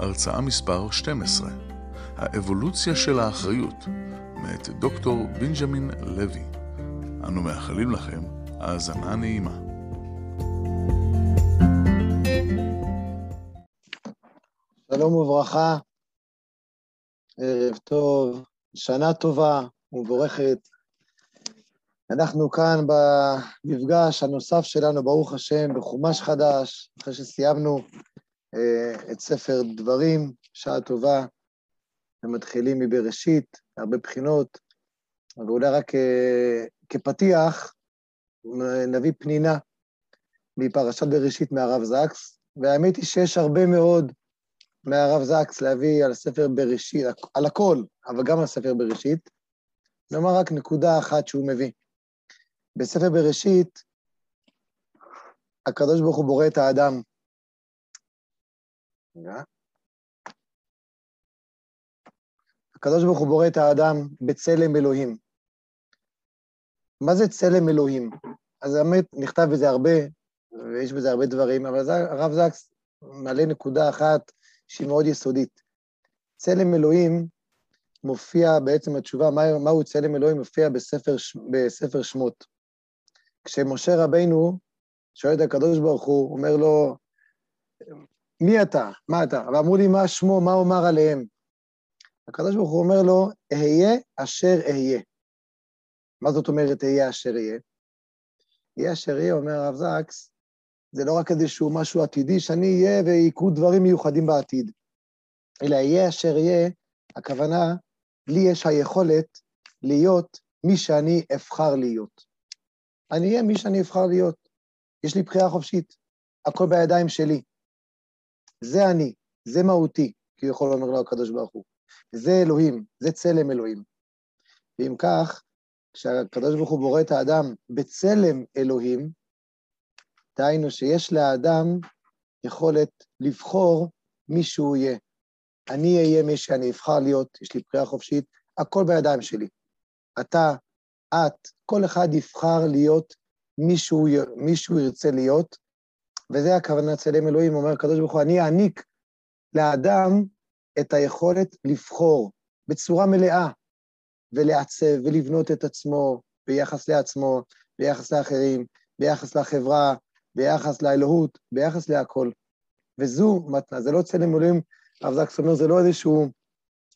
הרצאה מספר 12, האבולוציה של האחריות, מאת דוקטור בנג'מין לוי. אנו מאחלים לכם האזנה נעימה. שלום וברכה, ערב טוב, שנה טובה ומבורכת. אנחנו כאן במפגש הנוסף שלנו, ברוך השם, בחומש חדש, אחרי שסיימנו את ספר דברים, שעה טובה, ומתחילים מבראשית, הרבה בחינות, ואולי רק אה, כפתיח, נביא פנינה מפרשת בראשית מהרב זקס, והאמת היא שיש הרבה מאוד מהרב זקס להביא על ספר בראשית, על הכל, אבל גם על ספר בראשית. נאמר רק נקודה אחת שהוא מביא. בספר בראשית, הקדוש ברוך הוא בורא את האדם. הקדוש ברוך הוא בורא את האדם בצלם אלוהים. מה זה צלם אלוהים? אז באמת נכתב בזה הרבה, ויש בזה הרבה דברים, אבל הרב זקס מעלה נקודה אחת שהיא מאוד יסודית. צלם אלוהים מופיע, בעצם התשובה, מה, מהו צלם אלוהים, מופיע בספר, בספר שמות. כשמשה רבינו שואל את הקדוש ברוך הוא, אומר לו, מי אתה? מה אתה? ואמרו לי, מה שמו? מה אומר עליהם? הקדוש ברוך הוא אומר לו, אהיה אשר אהיה. מה זאת אומרת אהיה אשר אהיה? אהיה אשר אהיה, אומר הרב זקס, זה לא רק איזשהו משהו עתידי שאני אהיה ויקרו דברים מיוחדים בעתיד, אלא אהיה אשר אהיה, הכוונה, לי יש היכולת להיות מי שאני אבחר להיות. אני אהיה מי שאני אבחר להיות. יש לי בחירה חופשית, הכל בידיים שלי. זה אני, זה מהותי, כי הוא יכול לומר לו הקדוש ברוך הוא. זה אלוהים, זה צלם אלוהים. ואם כך, כשהקדוש ברוך הוא בורא את האדם בצלם אלוהים, דהיינו שיש לאדם יכולת לבחור מי שהוא יהיה. אני אהיה מי שאני אבחר להיות, יש לי בחירה חופשית, הכל בידיים שלי. אתה, את, כל אחד יבחר להיות מי שהוא ירצה להיות, וזה הכוונה צלם אלוהים, אומר הקדוש ברוך הוא, אני אעניק לאדם את היכולת לבחור בצורה מלאה, ולעצב ולבנות את עצמו ביחס לעצמו, ביחס לאחרים, ביחס לחברה, ביחס לאלוהות, ביחס להכל. וזו מתנה, זה לא צלם אלוהים, הרב זקס אומר, זה לא איזשהו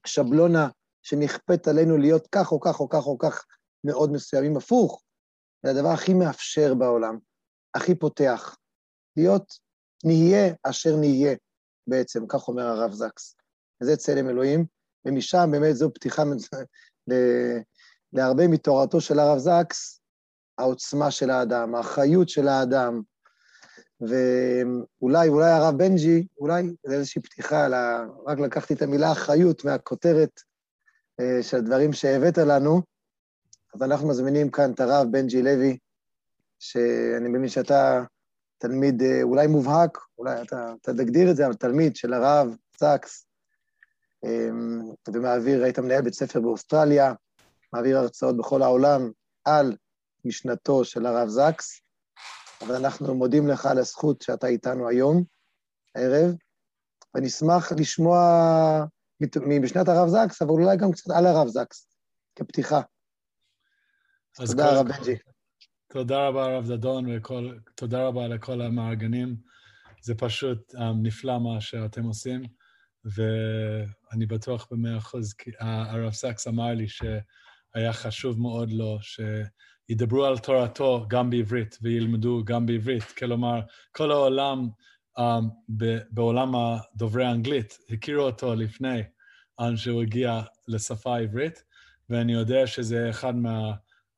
שבלונה שנכפית עלינו להיות כך או כך או כך או כך מאוד מסוימים, הפוך, זה הדבר הכי מאפשר בעולם, הכי פותח. להיות נהיה אשר נהיה, בעצם, כך אומר הרב זקס. וזה צלם אלוהים, ומשם באמת זו פתיחה להרבה מתורתו של הרב סאקס, העוצמה של האדם, האחריות של האדם, ואולי, אולי הרב בנג'י, אולי זה איזושהי פתיחה, לה, רק לקחתי את המילה אחריות מהכותרת אה, של הדברים שהבאת לנו, אז אנחנו מזמינים כאן את הרב בנג'י לוי, שאני מבין שאתה תלמיד אה, אולי מובהק, אולי אתה, אתה תגדיר את זה, אבל תלמיד של הרב סאקס, אמ, ומעביר, היית מנהל בית ספר באוסטרליה, מעביר הרצאות בכל העולם על משנתו של הרב זקס, אבל אנחנו מודים לך על הזכות שאתה איתנו היום, הערב, ונשמח לשמוע משנת הרב זקס, אבל אולי גם קצת על הרב זקס, כפתיחה. תודה, הרב בנג'י. תודה רבה, הרב דדון, ותודה רבה לכל המארגנים. זה פשוט um, נפלא מה שאתם עושים, ואני בטוח במאה אחוז, כי הרב סקס אמר לי שהיה חשוב מאוד לו שידברו על תורתו גם בעברית וילמדו גם בעברית. כלומר, כל העולם, um, בעולם הדוברי האנגלית, הכירו אותו לפני שהוא הגיע לשפה העברית, ואני יודע שזה אחד מה...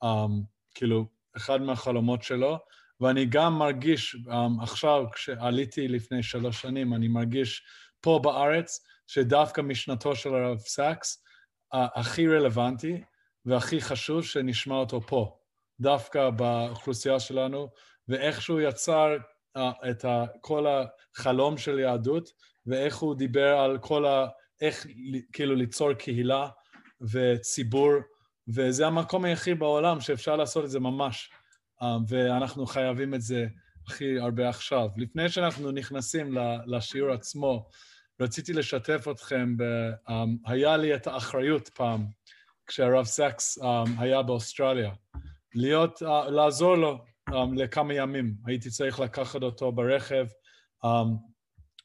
Um, כאילו, אחד מהחלומות שלו, ואני גם מרגיש, um, עכשיו, כשעליתי לפני שלוש שנים, אני מרגיש פה בארץ שדווקא משנתו של הרב סאקס, הכי רלוונטי והכי חשוב שנשמע אותו פה, דווקא באוכלוסייה שלנו, ואיך שהוא יצר את כל החלום של יהדות, ואיך הוא דיבר על כל ה... איך כאילו ליצור קהילה וציבור, וזה המקום היחיד בעולם שאפשר לעשות את זה ממש, ואנחנו חייבים את זה הכי הרבה עכשיו. לפני שאנחנו נכנסים לשיעור עצמו, רציתי לשתף אתכם, ב, um, היה לי את האחריות פעם, כשהרב סקס um, היה באוסטרליה, להיות, לעזור לו לכמה ימים. הייתי צריך לקחת אותו ברכב.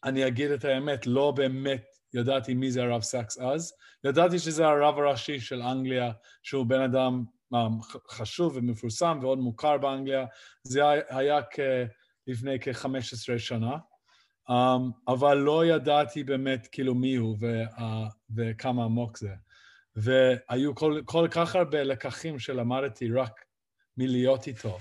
אני אגיד את האמת, לא באמת ידעתי מי זה הרב סקס אז. ידעתי שזה הרב הראשי של אנגליה, שהוא בן אדם חשוב ומפורסם ועוד מוכר באנגליה. זה היה כ... לפני כ-15 שנה. Um, אבל לא ידעתי באמת כאילו מי הוא ו, וכמה עמוק זה. והיו כל, כל כך הרבה לקחים שלמדתי רק מלהיות איתו.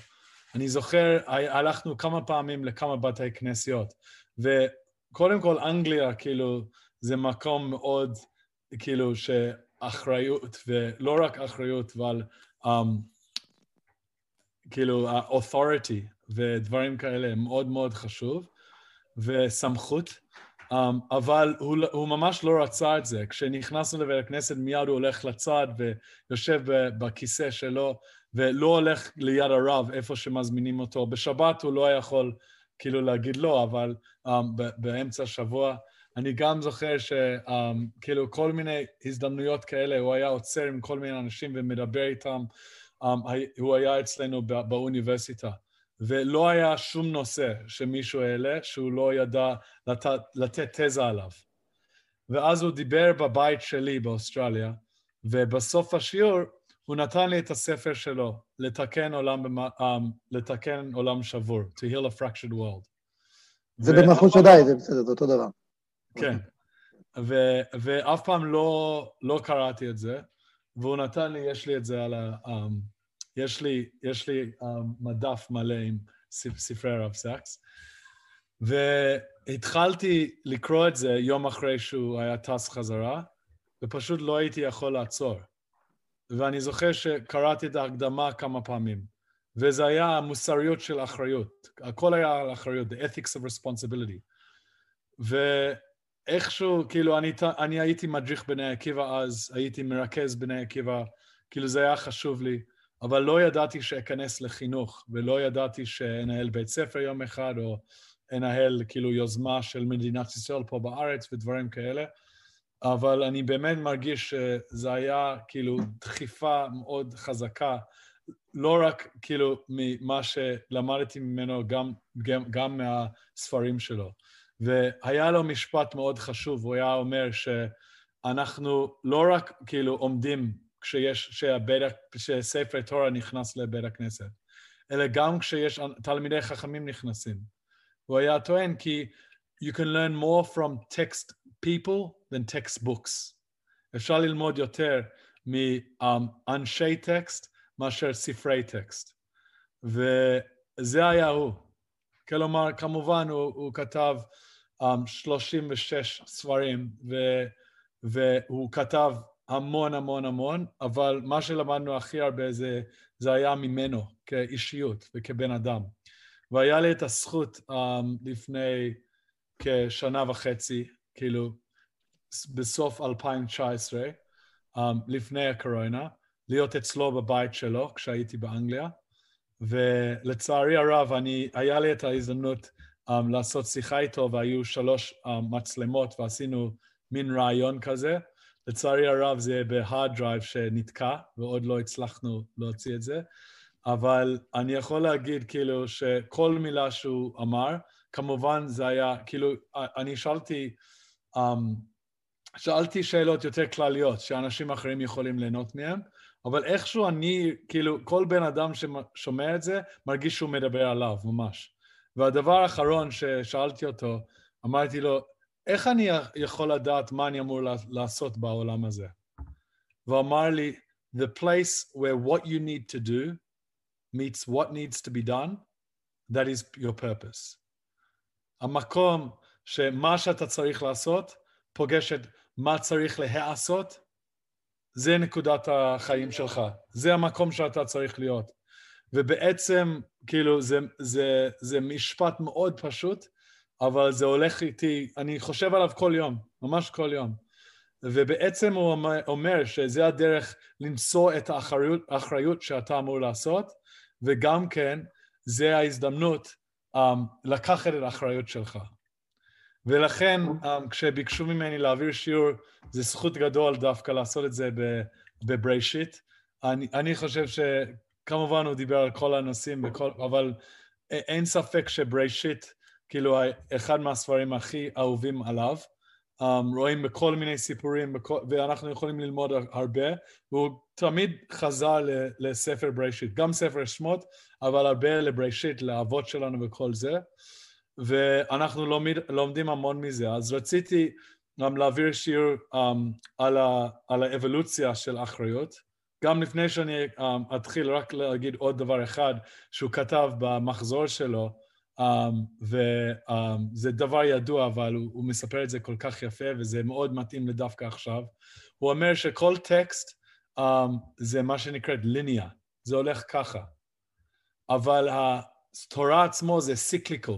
אני זוכר, הלכנו כמה פעמים לכמה בתי כנסיות, וקודם כל אנגליה, כאילו, זה מקום מאוד, כאילו, שאחריות, ולא רק אחריות, אבל um, כאילו, ה-authority ודברים כאלה מאוד מאוד חשוב. וסמכות, um, אבל הוא, הוא ממש לא רצה את זה. כשנכנסנו לבית הכנסת מיד הוא הולך לצד ויושב בכיסא שלו ולא הולך ליד הרב איפה שמזמינים אותו. בשבת הוא לא יכול כאילו להגיד לא, אבל um, באמצע השבוע אני גם זוכר שכאילו um, כל מיני הזדמנויות כאלה, הוא היה עוצר עם כל מיני אנשים ומדבר איתם, um, הוא היה אצלנו באוניברסיטה. ולא היה שום נושא שמישהו העלה שהוא לא ידע לתת, לתת תזה עליו. ואז הוא דיבר בבית שלי באוסטרליה, ובסוף השיעור הוא נתן לי את הספר שלו, לתקן עולם, um, לתקן עולם שבור, To heal a fractured world. זה במלכות שדי, זה בסדר, זה אותו דבר. כן, ו- ואף פעם לא, לא קראתי את זה, והוא נתן לי, יש לי את זה על ה... Um, יש לי, יש לי uh, מדף מלא עם ספרי הרב סאקס, והתחלתי לקרוא את זה יום אחרי שהוא היה טס חזרה, ופשוט לא הייתי יכול לעצור. ואני זוכר שקראתי את ההקדמה כמה פעמים, וזה היה המוסריות של אחריות. הכל היה על אחריות, the ethics of responsibility. ואיכשהו, כאילו, אני, אני הייתי מדריך בני עקיבא אז, הייתי מרכז בני עקיבא, כאילו זה היה חשוב לי. אבל לא ידעתי שאכנס לחינוך, ולא ידעתי שאנהל בית ספר יום אחד, או אנהל כאילו יוזמה של מדינת ישראל פה בארץ ודברים כאלה, אבל אני באמת מרגיש שזה היה כאילו דחיפה מאוד חזקה, לא רק כאילו ממה שלמדתי ממנו, גם, גם, גם מהספרים שלו. והיה לו משפט מאוד חשוב, הוא היה אומר שאנחנו לא רק כאילו עומדים כשיש, שהבית, שספר תורה נכנס לבית הכנסת, אלא גם כשיש תלמידי חכמים נכנסים. הוא היה טוען כי you can learn more from text people than textbooks. אפשר ללמוד יותר מאנשי טקסט מאשר ספרי טקסט. וזה היה הוא. כלומר, כמובן הוא, הוא כתב um, 36 ספרים, ו, והוא כתב המון המון המון, אבל מה שלמדנו הכי הרבה זה, זה היה ממנו כאישיות וכבן אדם. והיה לי את הזכות um, לפני כשנה וחצי, כאילו בסוף 2019, um, לפני הקורונה, להיות אצלו בבית שלו כשהייתי באנגליה, ולצערי הרב, אני, היה לי את ההזדמנות um, לעשות שיחה איתו והיו שלוש um, מצלמות ועשינו מין רעיון כזה, לצערי הרב זה ב hard drive שנתקע, ועוד לא הצלחנו להוציא את זה, אבל אני יכול להגיד כאילו שכל מילה שהוא אמר, כמובן זה היה, כאילו, אני שאלתי, um, שאלתי שאלות יותר כלליות, שאנשים אחרים יכולים ליהנות מהן, אבל איכשהו אני, כאילו, כל בן אדם ששומע את זה, מרגיש שהוא מדבר עליו, ממש. והדבר האחרון ששאלתי אותו, אמרתי לו, איך אני יכול לדעת מה אני אמור לעשות בעולם הזה? והוא אמר לי, the place where what you need to do meets what needs to be done, that is your purpose. המקום שמה שאתה צריך לעשות פוגש את מה צריך להיעשות, זה נקודת החיים שלך, זה המקום שאתה צריך להיות. ובעצם, כאילו, זה, זה, זה משפט מאוד פשוט, אבל זה הולך איתי, אני חושב עליו כל יום, ממש כל יום. ובעצם הוא אומר שזה הדרך למצוא את האחריות, האחריות שאתה אמור לעשות, וגם כן, זה ההזדמנות um, לקחת את האחריות שלך. ולכן, um, כשביקשו ממני להעביר שיעור, זה זכות גדול דווקא לעשות את זה בבראשית. אני, אני חושב שכמובן הוא דיבר על כל הנושאים, בכל, אבל אין ספק שבראשית, כאילו, אחד מהספרים הכי אהובים עליו. um, רואים בכל מיני סיפורים, בכל, ואנחנו יכולים ללמוד הרבה, והוא תמיד חזר לספר בראשית, גם ספר שמות, אבל הרבה לבראשית, לאבות שלנו וכל זה, ואנחנו לומד, לומדים המון מזה. אז רציתי גם להעביר שיעור um, על, ה, על האבולוציה של אחריות. גם לפני שאני um, אתחיל, רק להגיד עוד דבר אחד שהוא כתב במחזור שלו, Um, וזה um, דבר ידוע, אבל הוא, הוא מספר את זה כל כך יפה, וזה מאוד מתאים לדווקא עכשיו. הוא אומר שכל טקסט um, זה מה שנקראת ליניה, זה הולך ככה. אבל התורה עצמו זה סיקליקל,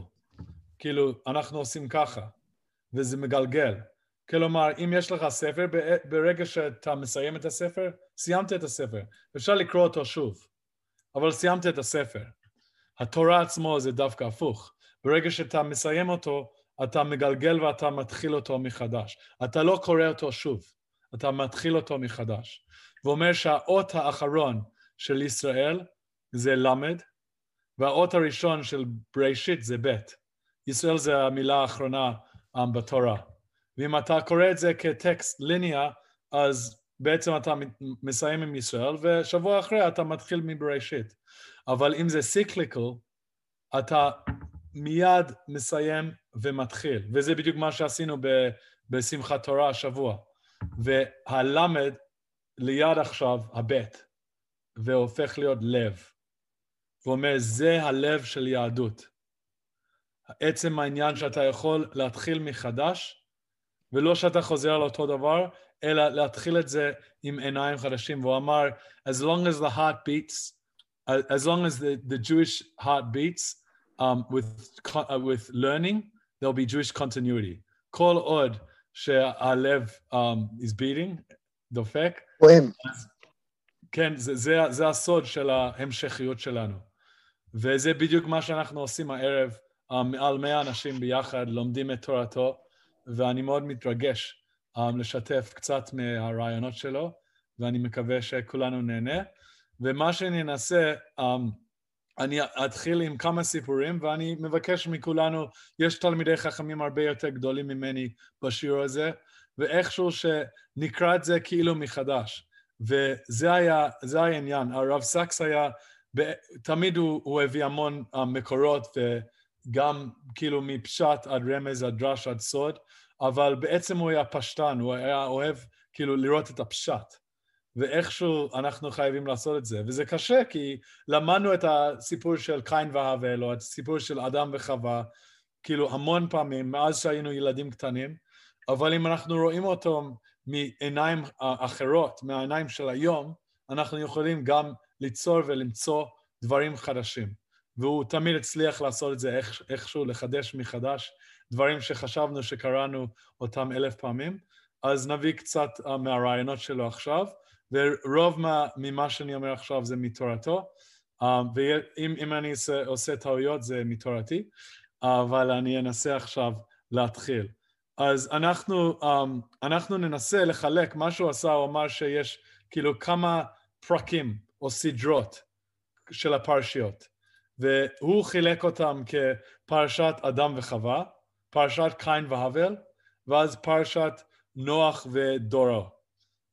כאילו אנחנו עושים ככה, וזה מגלגל. כלומר, אם יש לך ספר, ברגע שאתה מסיים את הספר, סיימת את הספר. אפשר לקרוא אותו שוב, אבל סיימת את הספר. התורה עצמו זה דווקא הפוך. ברגע שאתה מסיים אותו, אתה מגלגל ואתה מתחיל אותו מחדש. אתה לא קורא אותו שוב, אתה מתחיל אותו מחדש. ואומר שהאות האחרון של ישראל זה למד, והאות הראשון של בראשית זה ב'. ישראל זה המילה האחרונה um, בתורה. ואם אתה קורא את זה כטקסט ליניה, אז בעצם אתה מסיים עם ישראל, ושבוע אחרי אתה מתחיל מבראשית. אבל אם זה סיקליקל, אתה מיד מסיים ומתחיל, וזה בדיוק מה שעשינו ב- בשמחת תורה השבוע. והלמד ליד עכשיו הבית, והופך להיות לב. הוא אומר, זה הלב של יהדות. עצם העניין שאתה יכול להתחיל מחדש, ולא שאתה חוזר על אותו דבר, אלא להתחיל את זה עם עיניים חדשים. והוא אמר, as long as the heart beats, as long as the, the Jewish heart beats um, with, uh, with learning, there'll be Jewish continuity. כל עוד שהלב um, is beating, דופק. פועם. כן, זה, זה, זה הסוד של ההמשכיות שלנו. וזה בדיוק מה שאנחנו עושים הערב, um, מעל מאה אנשים ביחד לומדים את תורתו, ואני מאוד מתרגש um, לשתף קצת מהרעיונות שלו, ואני מקווה שכולנו נהנה. ומה שאני אנסה, um, אני אתחיל עם כמה סיפורים, ואני מבקש מכולנו, יש תלמידי חכמים הרבה יותר גדולים ממני בשיעור הזה, ואיכשהו שנקרא את זה כאילו מחדש. וזה היה, זה העניין. הרב סקס היה, תמיד הוא, הוא הביא המון uh, מקורות, וגם כאילו מפשט עד רמז, עד דרש, עד סוד, אבל בעצם הוא היה פשטן, הוא היה אוהב כאילו לראות את הפשט. ואיכשהו אנחנו חייבים לעשות את זה. וזה קשה, כי למדנו את הסיפור של קין והבל, או את הסיפור של אדם וחווה, כאילו המון פעמים, מאז שהיינו ילדים קטנים, אבל אם אנחנו רואים אותו מעיניים אחרות, מהעיניים של היום, אנחנו יכולים גם ליצור ולמצוא דברים חדשים. והוא תמיד הצליח לעשות את זה איך, איכשהו, לחדש מחדש דברים שחשבנו שקראנו אותם אלף פעמים. אז נביא קצת uh, מהרעיונות שלו עכשיו. ורוב מה, ממה שאני אומר עכשיו זה מתורתו, um, ואם אני עושה, עושה טעויות זה מתורתי, אבל אני אנסה עכשיו להתחיל. אז אנחנו, um, אנחנו ננסה לחלק, מה שהוא עשה, הוא אמר שיש כאילו כמה פרקים או סדרות של הפרשיות, והוא חילק אותם כפרשת אדם וחווה, פרשת קין והבל, ואז פרשת נוח ודורו.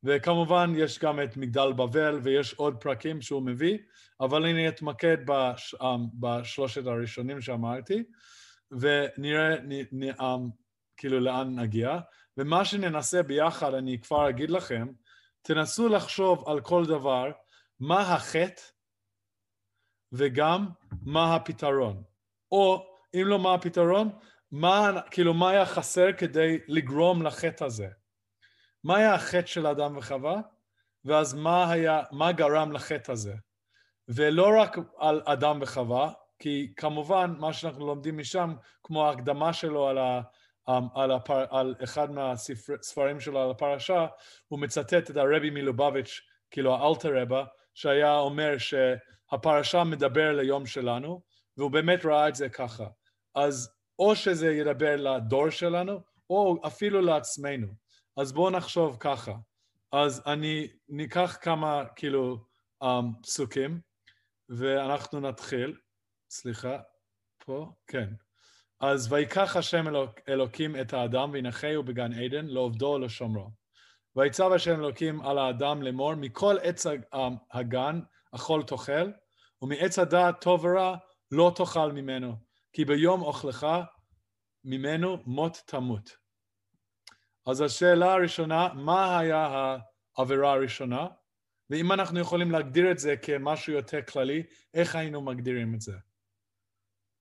וכמובן יש גם את מגדל בבל ויש עוד פרקים שהוא מביא, אבל אני אתמקד בש, um, בשלושת הראשונים שאמרתי, ונראה נ, נ, um, כאילו לאן נגיע. ומה שננסה ביחד, אני כבר אגיד לכם, תנסו לחשוב על כל דבר, מה החטא וגם מה הפתרון. או אם לא מה הפתרון, מה, כאילו, מה היה חסר כדי לגרום לחטא הזה? מה היה החטא של אדם וחווה? ואז מה היה, מה גרם לחטא הזה? ולא רק על אדם וחווה, כי כמובן מה שאנחנו לומדים משם, כמו ההקדמה שלו על, ה, על, הפר, על אחד מהספרים שלו על הפרשה, הוא מצטט את הרבי מלובביץ', כאילו האלטר רבה, שהיה אומר שהפרשה מדבר ליום שלנו, והוא באמת ראה את זה ככה. אז או שזה ידבר לדור שלנו, או אפילו לעצמנו. אז בואו נחשוב ככה. אז אני ניקח כמה כאילו um, פסוקים, ואנחנו נתחיל. סליחה, פה? כן. אז ויקח השם אלוק, אלוקים את האדם וינחהו בגן עדן לעובדו ולשומרו. ויצב השם אלוקים על האדם לאמור מכל עץ הגן אכול תאכל ומעץ הדעת טוב ורע לא תאכל ממנו כי ביום אוכלך ממנו מות תמות. אז השאלה הראשונה, מה היה העבירה הראשונה? ואם אנחנו יכולים להגדיר את זה כמשהו יותר כללי, איך היינו מגדירים את זה?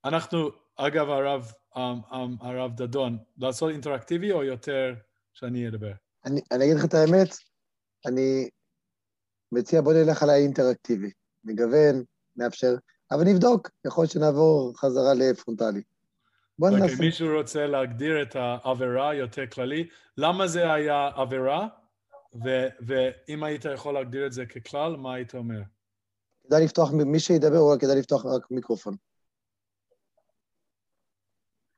אנחנו, אגב, הרב, אמ, אמ, הרב דדון, לעשות אינטראקטיבי או יותר שאני אדבר? אני, אני אגיד לך את האמת, אני מציע בוא נלך על האינטראקטיבי. נגוון, נאפשר, אבל נבדוק, יכול להיות שנעבור חזרה לפרונטלי. בוא ננסה. Okay, מישהו רוצה להגדיר את העבירה יותר כללי, למה זה היה עבירה, ו- ואם היית יכול להגדיר את זה ככלל, מה היית אומר? כדאי לפתוח, מי שידבר, כדאי לפתוח רק מיקרופון.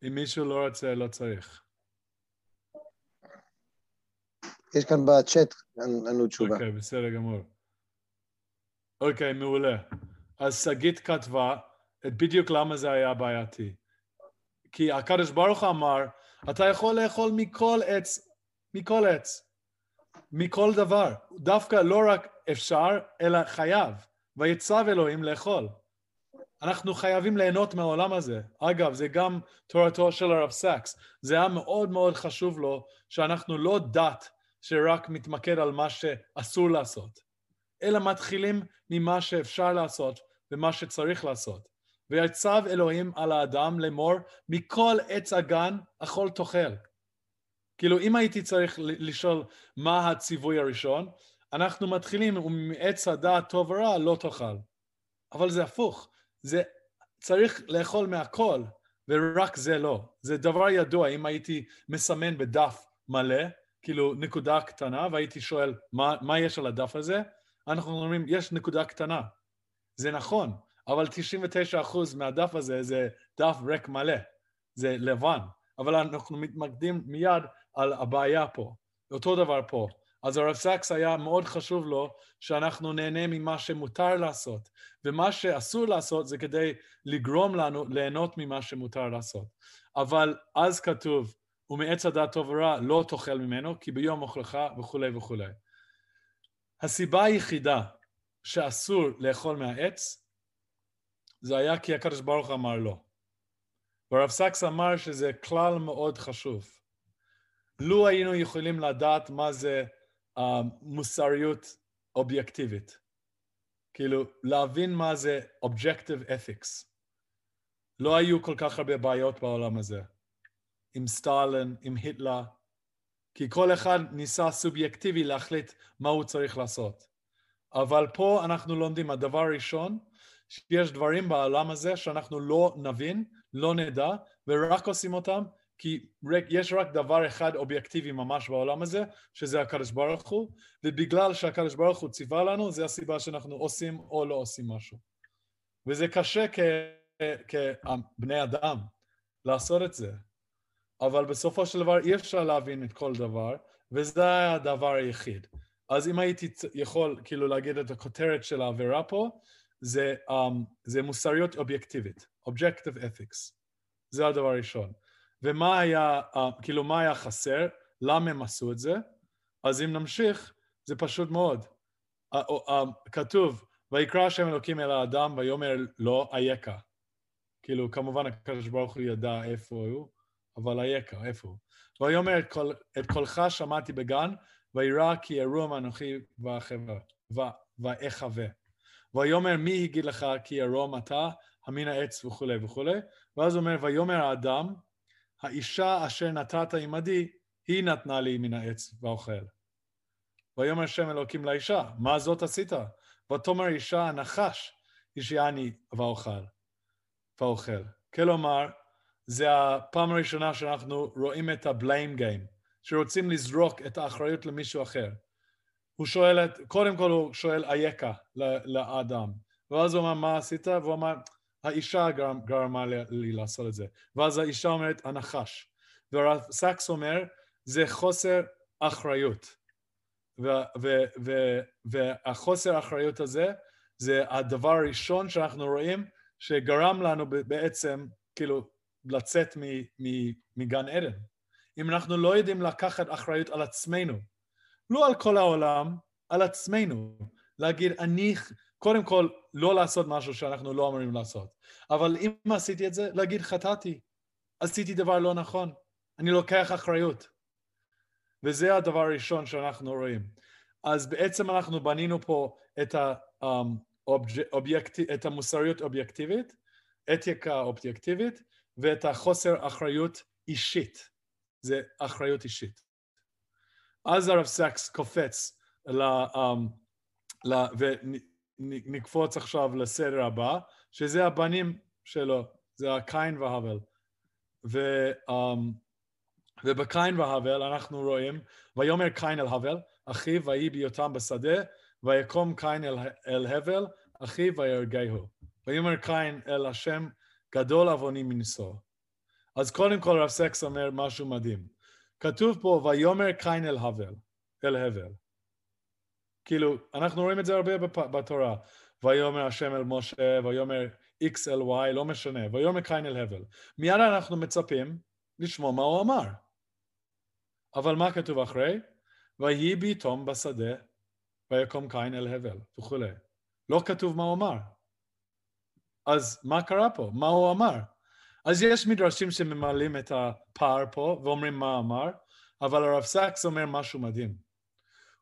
אם מישהו לא רוצה, לא צריך. יש כאן בצ'אט ענו תשובה. אוקיי, okay, בסדר גמור. אוקיי, okay, מעולה. אז שגית כתבה את בדיוק למה זה היה בעייתי. כי הקדוש ברוך אמר, אתה יכול לאכול מכל עץ, מכל עץ, מכל דבר. דווקא לא רק אפשר, אלא חייב. ויצב אלוהים לאכול. אנחנו חייבים ליהנות מהעולם הזה. אגב, זה גם תורתו של הרב סאקס. זה היה מאוד מאוד חשוב לו שאנחנו לא דת שרק מתמקד על מה שאסור לעשות, אלא מתחילים ממה שאפשר לעשות ומה שצריך לעשות. ויצו אלוהים על האדם לאמור, מכל עץ הגן אכול תאכל. כאילו, אם הייתי צריך לשאול מה הציווי הראשון, אנחנו מתחילים, ומעץ הדעת טוב ורע לא תאכל. אבל זה הפוך. זה צריך לאכול מהכל, ורק זה לא. זה דבר ידוע, אם הייתי מסמן בדף מלא, כאילו נקודה קטנה, והייתי שואל, מה, מה יש על הדף הזה? אנחנו אומרים, יש נקודה קטנה. זה נכון, אבל 99% מהדף הזה זה דף ריק מלא, זה לבן. אבל אנחנו מתמקדים מיד על הבעיה פה. אותו דבר פה. אז הרב סאקס היה מאוד חשוב לו שאנחנו נהנה ממה שמותר לעשות, ומה שאסור לעשות זה כדי לגרום לנו ליהנות ממה שמותר לעשות. אבל אז כתוב, ומעץ הדת טוב ורע לא תאכל ממנו, כי ביום אוכלך וכולי וכולי. הסיבה היחידה שאסור לאכול מהעץ, זה היה כי הקדוש ברוך אמר לא. והרב סקס אמר שזה כלל מאוד חשוב. לו היינו יכולים לדעת מה זה uh, מוסריות אובייקטיבית, כאילו להבין מה זה Objective Ethics. לא היו כל כך הרבה בעיות בעולם הזה. עם סטלין, עם היטלר, כי כל אחד ניסה סובייקטיבי להחליט מה הוא צריך לעשות. אבל פה אנחנו לומדים, הדבר הראשון, שיש דברים בעולם הזה שאנחנו לא נבין, לא נדע, ורק עושים אותם כי יש רק דבר אחד אובייקטיבי ממש בעולם הזה, שזה הקדוש ברוך הוא, ובגלל שהקדוש ברוך הוא ציווה לנו, זה הסיבה שאנחנו עושים או לא עושים משהו. וזה קשה כבני אדם לעשות את זה, אבל בסופו של דבר אי אפשר להבין את כל דבר, וזה היה הדבר היחיד. אז אם הייתי יכול כאילו להגיד את הכותרת של העבירה פה, זה, um, זה מוסריות אובייקטיבית, Objective Ethics. זה הדבר הראשון. ומה היה, uh, כאילו מה היה חסר, למה הם עשו את זה? אז אם נמשיך, זה פשוט מאוד. Uh, uh, uh, כתוב, ויקרא השם אלוקים אל האדם ויאמר לו אייכה. כאילו, כמובן הקדוש ברוך הוא ידע איפה הוא, אבל אייכה, איפה הוא? ויאמר את, קול, את קולך שמעתי בגן, וירא כי ירום אנוכי ואחווה. ויאמר מי הגיד לך כי ירום אתה, המין העץ וכולי וכולי, ואז אומר ויאמר האדם, האישה אשר נתת עמדי, היא נתנה לי מן העץ ואוכל. ויאמר השם אלוקים לאישה, מה זאת עשית? ותאמר אישה הנחש, השייני ואוכל. ואוכל. כלומר, זה הפעם הראשונה שאנחנו רואים את ה-blame game, שרוצים לזרוק את האחריות למישהו אחר. הוא שואל, את, קודם כל הוא שואל אייכה לאדם, ואז הוא אומר, מה עשית? והוא אמר, האישה גרם, גרמה לי, לי לעשות את זה. ואז האישה אומרת, הנחש. והרב סקס אומר, זה חוסר אחריות. והחוסר אחריות הזה, זה הדבר הראשון שאנחנו רואים שגרם לנו בעצם, כאילו, לצאת מגן עדן. אם אנחנו לא יודעים לקחת אחריות על עצמנו, לא על כל העולם, על עצמנו, להגיד, אני, קודם כל, לא לעשות משהו שאנחנו לא אמורים לעשות. אבל אם עשיתי את זה, להגיד, חטאתי, עשיתי דבר לא נכון, אני לוקח אחריות. וזה הדבר הראשון שאנחנו רואים. אז בעצם אנחנו בנינו פה את, האובייקט... את המוסריות האובייקטיבית, אתיקה אובייקטיבית, ואת החוסר אחריות אישית. זה אחריות אישית. אז הרב סקס קופץ ל... um, ל ונקפוץ עכשיו לסדר הבא, שזה הבנים שלו, זה הקין והבל. ו, um, ובקין והבל אנחנו רואים, ויאמר קין אל הבל, אחיו ויהי בהיותם בשדה, ויקום קין אל, אל הבל, אחיו ויהרגהו. ויאמר קין אל השם, גדול עווני מנשוא. אז קודם כל רב סקס אומר משהו מדהים. כתוב פה, ויאמר קין אל הבל, אל הבל. כאילו, אנחנו רואים את זה הרבה בתורה. ויאמר השם אל משה, ויאמר X אל Y, לא משנה, ויאמר קין אל הבל. מיד אנחנו מצפים לשמוע מה הוא אמר. אבל מה כתוב אחרי? ויהי ביתום בשדה, ויקום קין אל הבל, וכולי. לא כתוב מה הוא אמר. אז מה קרה פה? מה הוא אמר? אז יש מדרשים שממלאים את הפער פה ואומרים מה אמר, אבל הרב סקס אומר משהו מדהים.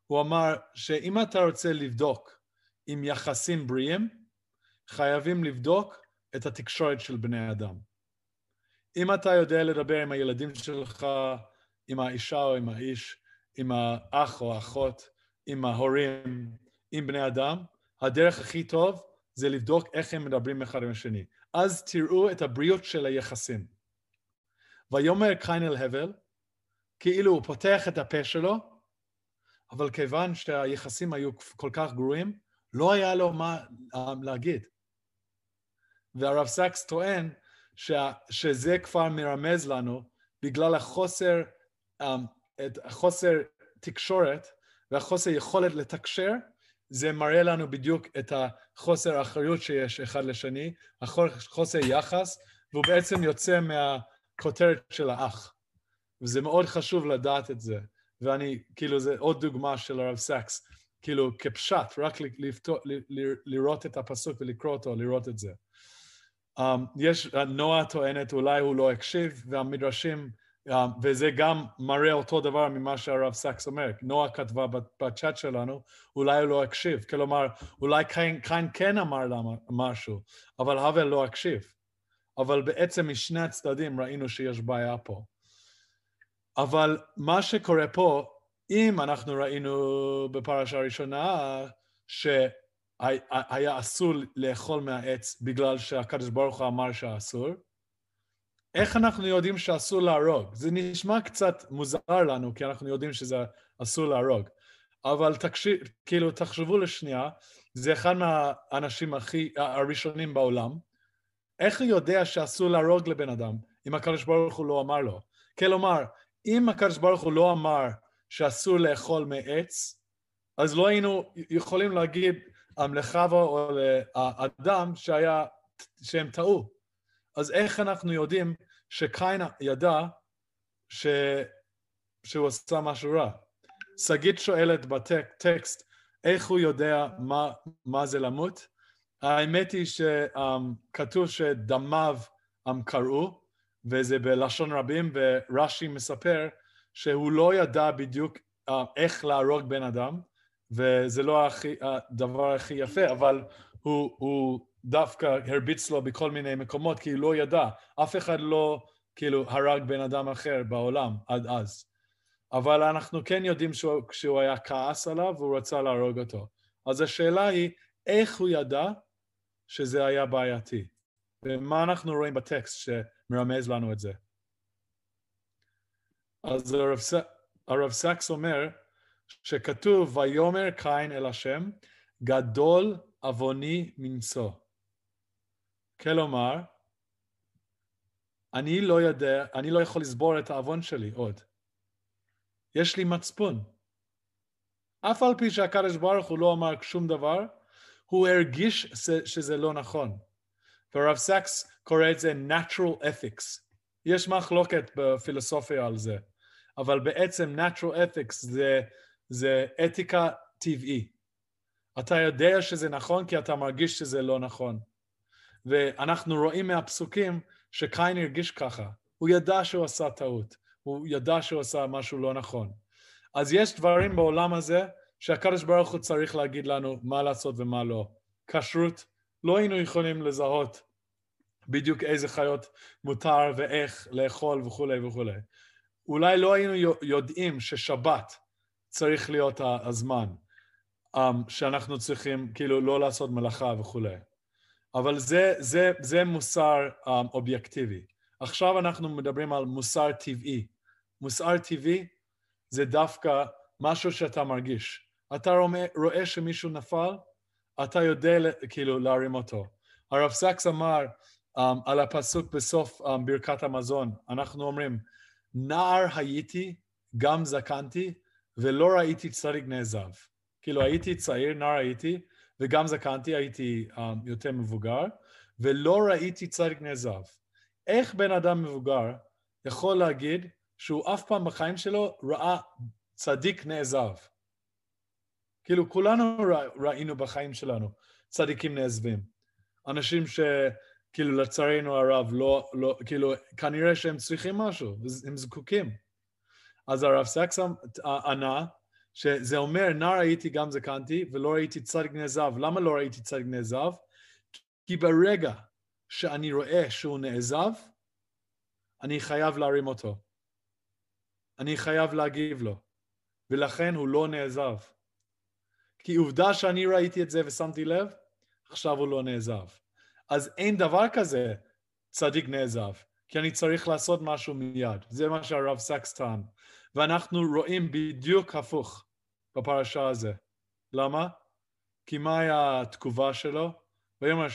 הוא אמר שאם אתה רוצה לבדוק עם יחסים בריאים, חייבים לבדוק את התקשורת של בני אדם. אם אתה יודע לדבר עם הילדים שלך, עם האישה או עם האיש, עם האח או האחות, עם ההורים, עם בני אדם, הדרך הכי טוב זה לבדוק איך הם מדברים אחד עם השני. אז תראו את הבריאות של היחסים. ויאמר קין אל הבל, כאילו הוא פותח את הפה שלו, אבל כיוון שהיחסים היו כל כך גרועים, לא היה לו מה להגיד. והרב סקס טוען ש, שזה כבר מרמז לנו בגלל החוסר, um, את החוסר תקשורת והחוסר יכולת לתקשר, זה מראה לנו בדיוק את החוסר האחריות שיש אחד לשני, החוסר יחס, והוא בעצם יוצא מהכותרת של האח. וזה מאוד חשוב לדעת את זה. ואני, כאילו, זה עוד דוגמה של הרב סקס, כאילו, כפשט, רק לפתור, לראות את הפסוק ולקרוא אותו, לראות את זה. Um, יש, נועה טוענת, אולי הוא לא הקשיב, והמדרשים וזה גם מראה אותו דבר ממה שהרב סקס אומר. נועה כתבה בצ'אט שלנו, אולי הוא לא הקשיב. כלומר, אולי קיין, קיין כן אמר לה משהו, אבל הבל לא הקשיב. אבל בעצם משני הצדדים ראינו שיש בעיה פה. אבל מה שקורה פה, אם אנחנו ראינו בפרשה הראשונה, שהיה אסור לאכול מהעץ בגלל שהקדוש ברוך הוא אמר שאסור, איך אנחנו יודעים שאסור להרוג? זה נשמע קצת מוזר לנו, כי אנחנו יודעים שזה אסור להרוג. אבל תקשיב, כאילו, תחשבו לשנייה, זה אחד מהאנשים הכי, הראשונים בעולם. איך הוא יודע שאסור להרוג לבן אדם, אם הקדוש ברוך הוא לא אמר לו? כלומר, אם הקדוש ברוך הוא לא אמר שאסור לאכול מעץ, אז לא היינו יכולים להגיד לחווה או לאדם שהיה, שהם טעו. אז איך אנחנו יודעים שקין ידע ש... שהוא עשה משהו רע? שגית שואלת בטקסט, איך הוא יודע מה, מה זה למות? האמת היא שכתוב שדמיו קראו, וזה בלשון רבים, ורש"י מספר שהוא לא ידע בדיוק איך להרוג בן אדם, וזה לא הכי, הדבר הכי יפה, אבל הוא, הוא דווקא הרביץ לו בכל מיני מקומות, כי הוא לא ידע. אף אחד לא כאילו הרג בן אדם אחר בעולם עד אז. אבל אנחנו כן יודעים שהוא, שהוא היה כעס עליו והוא רצה להרוג אותו. אז השאלה היא, איך הוא ידע שזה היה בעייתי? ומה אנחנו רואים בטקסט שמרמז לנו את זה? אז הרב, הרב סקס אומר שכתוב, ויאמר קין אל השם, גדול עווני מנשוא. כלומר, אני לא יודע, אני לא יכול לסבור את העוון שלי עוד. יש לי מצפון. אף על פי שהקדוש ברוך הוא לא אמר שום דבר, הוא הרגיש שזה לא נכון. והרב סקס קורא את זה natural ethics. יש מחלוקת בפילוסופיה על זה, אבל בעצם natural ethics זה, זה אתיקה טבעי. אתה יודע שזה נכון כי אתה מרגיש שזה לא נכון. ואנחנו רואים מהפסוקים שקין הרגיש ככה. הוא ידע שהוא עשה טעות, הוא ידע שהוא עשה משהו לא נכון. אז יש דברים בעולם הזה שהקדוש ברוך הוא צריך להגיד לנו מה לעשות ומה לא. כשרות, לא היינו יכולים לזהות בדיוק איזה חיות מותר ואיך לאכול וכולי וכולי. אולי לא היינו יודעים ששבת צריך להיות הזמן um, שאנחנו צריכים כאילו לא לעשות מלאכה וכולי. אבל זה, זה, זה מוסר um, אובייקטיבי. עכשיו אנחנו מדברים על מוסר טבעי. מוסר טבעי זה דווקא משהו שאתה מרגיש. אתה רואה, רואה שמישהו נפל, אתה יודע כאילו להרים אותו. הרב סקס אמר um, על הפסוק בסוף um, ברכת המזון, אנחנו אומרים, נער הייתי, גם זקנתי, ולא ראיתי צדיק נעזב. כאילו הייתי צעיר, נער הייתי, וגם זקנתי, הייתי um, יותר מבוגר, ולא ראיתי צדיק נעזב. איך בן אדם מבוגר יכול להגיד שהוא אף פעם בחיים שלו ראה צדיק נעזב? כאילו כולנו ראינו בחיים שלנו צדיקים נעזבים. אנשים שכאילו לצערנו הרב לא, לא, כאילו כנראה שהם צריכים משהו, הם זקוקים. אז הרב סקס ענה שזה אומר נער הייתי גם זקנתי ולא ראיתי צדיק נעזב. למה לא ראיתי צדיק נעזב? כי ברגע שאני רואה שהוא נעזב, אני חייב להרים אותו. אני חייב להגיב לו, ולכן הוא לא נעזב. כי עובדה שאני ראיתי את זה ושמתי לב, עכשיו הוא לא נעזב. אז אין דבר כזה צדיק נעזב, כי אני צריך לעשות משהו מיד. זה מה שהרב סקס טען. ואנחנו רואים בדיוק הפוך בפרשה הזה. למה? כי מה היה התגובה שלו? ויאמר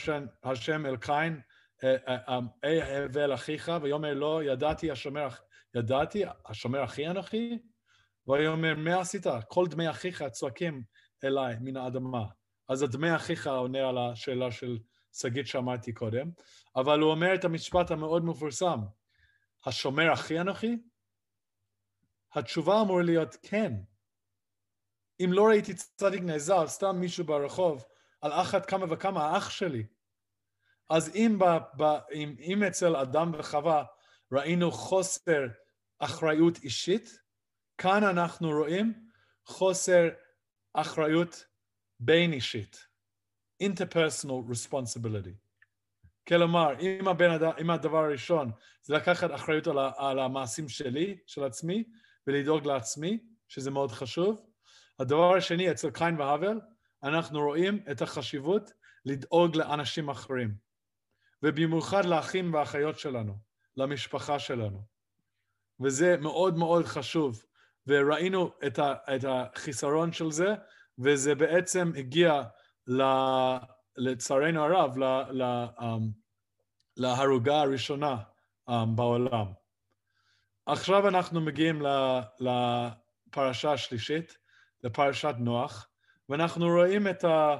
השם, אל קין, אה, אה, אה, הבל אחיך, ויאמר לו, ידעתי השומר, ידעתי השומר אחי אנוכי? ויאמר, מה עשית? כל דמי אחיך צועקים אליי מן האדמה. אז הדמי אחיך עונה על השאלה של שגית שאמרתי קודם, אבל הוא אומר את המשפט המאוד מפורסם, השומר אחי אנוכי? התשובה אמורה להיות כן. אם לא ראיתי צדיק נעזר, סתם מישהו ברחוב, על אחת כמה וכמה האח שלי. אז אם, ב, ב, אם, אם אצל אדם וחווה ראינו חוסר אחריות אישית, כאן אנחנו רואים חוסר אחריות בין אישית, interpersonal responsibility. כלומר, אם, הבן אם הדבר הראשון זה לקחת אחריות על, על המעשים שלי, של עצמי, ולדאוג לעצמי, שזה מאוד חשוב, הדבר השני, אצל קין והבל, אנחנו רואים את החשיבות לדאוג לאנשים אחרים, ובמיוחד לאחים ואחיות שלנו, למשפחה שלנו. וזה מאוד מאוד חשוב, וראינו את, ה, את החיסרון של זה, וזה בעצם הגיע ל, לצערנו הרב ל, ל, um, להרוגה הראשונה um, בעולם. עכשיו אנחנו מגיעים לפרשה השלישית, לפרשת נוח, ואנחנו רואים את, ה,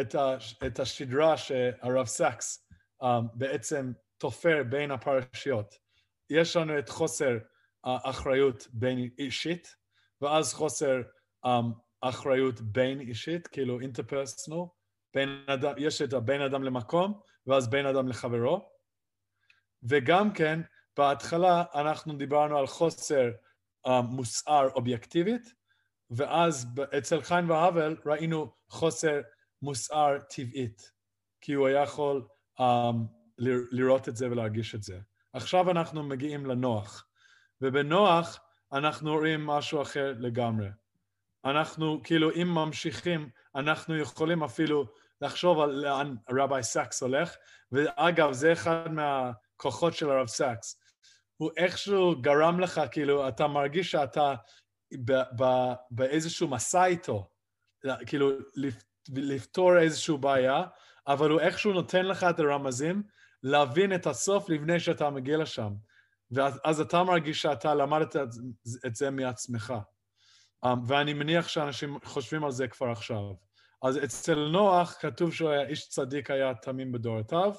את, ה, את השדרה שהרב סקס um, בעצם תופר בין הפרשיות. יש לנו את חוסר האחריות בין אישית, ואז חוסר um, אחריות בין אישית, כאילו אינטרפרסונל, יש את הבין אדם למקום, ואז בין אדם לחברו, וגם כן, בהתחלה אנחנו דיברנו על חוסר um, מוסר אובייקטיבית, ואז אצל קין והבל ראינו חוסר מוסר טבעית, כי הוא היה יכול אממ, לראות את זה ולהרגיש את זה. עכשיו אנחנו מגיעים לנוח, ובנוח אנחנו רואים משהו אחר לגמרי. אנחנו, כאילו, אם ממשיכים, אנחנו יכולים אפילו לחשוב על לאן רבי סאקס הולך, ואגב, זה אחד מהכוחות של הרב סאקס. הוא איכשהו גרם לך, כאילו, אתה מרגיש שאתה באיזשהו מסע איתו, כאילו, לפתור איזושהי בעיה, אבל הוא איכשהו נותן לך את הרמזים להבין את הסוף לפני שאתה מגיע לשם. ואז אתה מרגיש שאתה למדת את זה מעצמך. Um, ואני מניח שאנשים חושבים על זה כבר עכשיו. אז אצל נוח כתוב שהוא היה איש צדיק, היה תמים בדורותיו,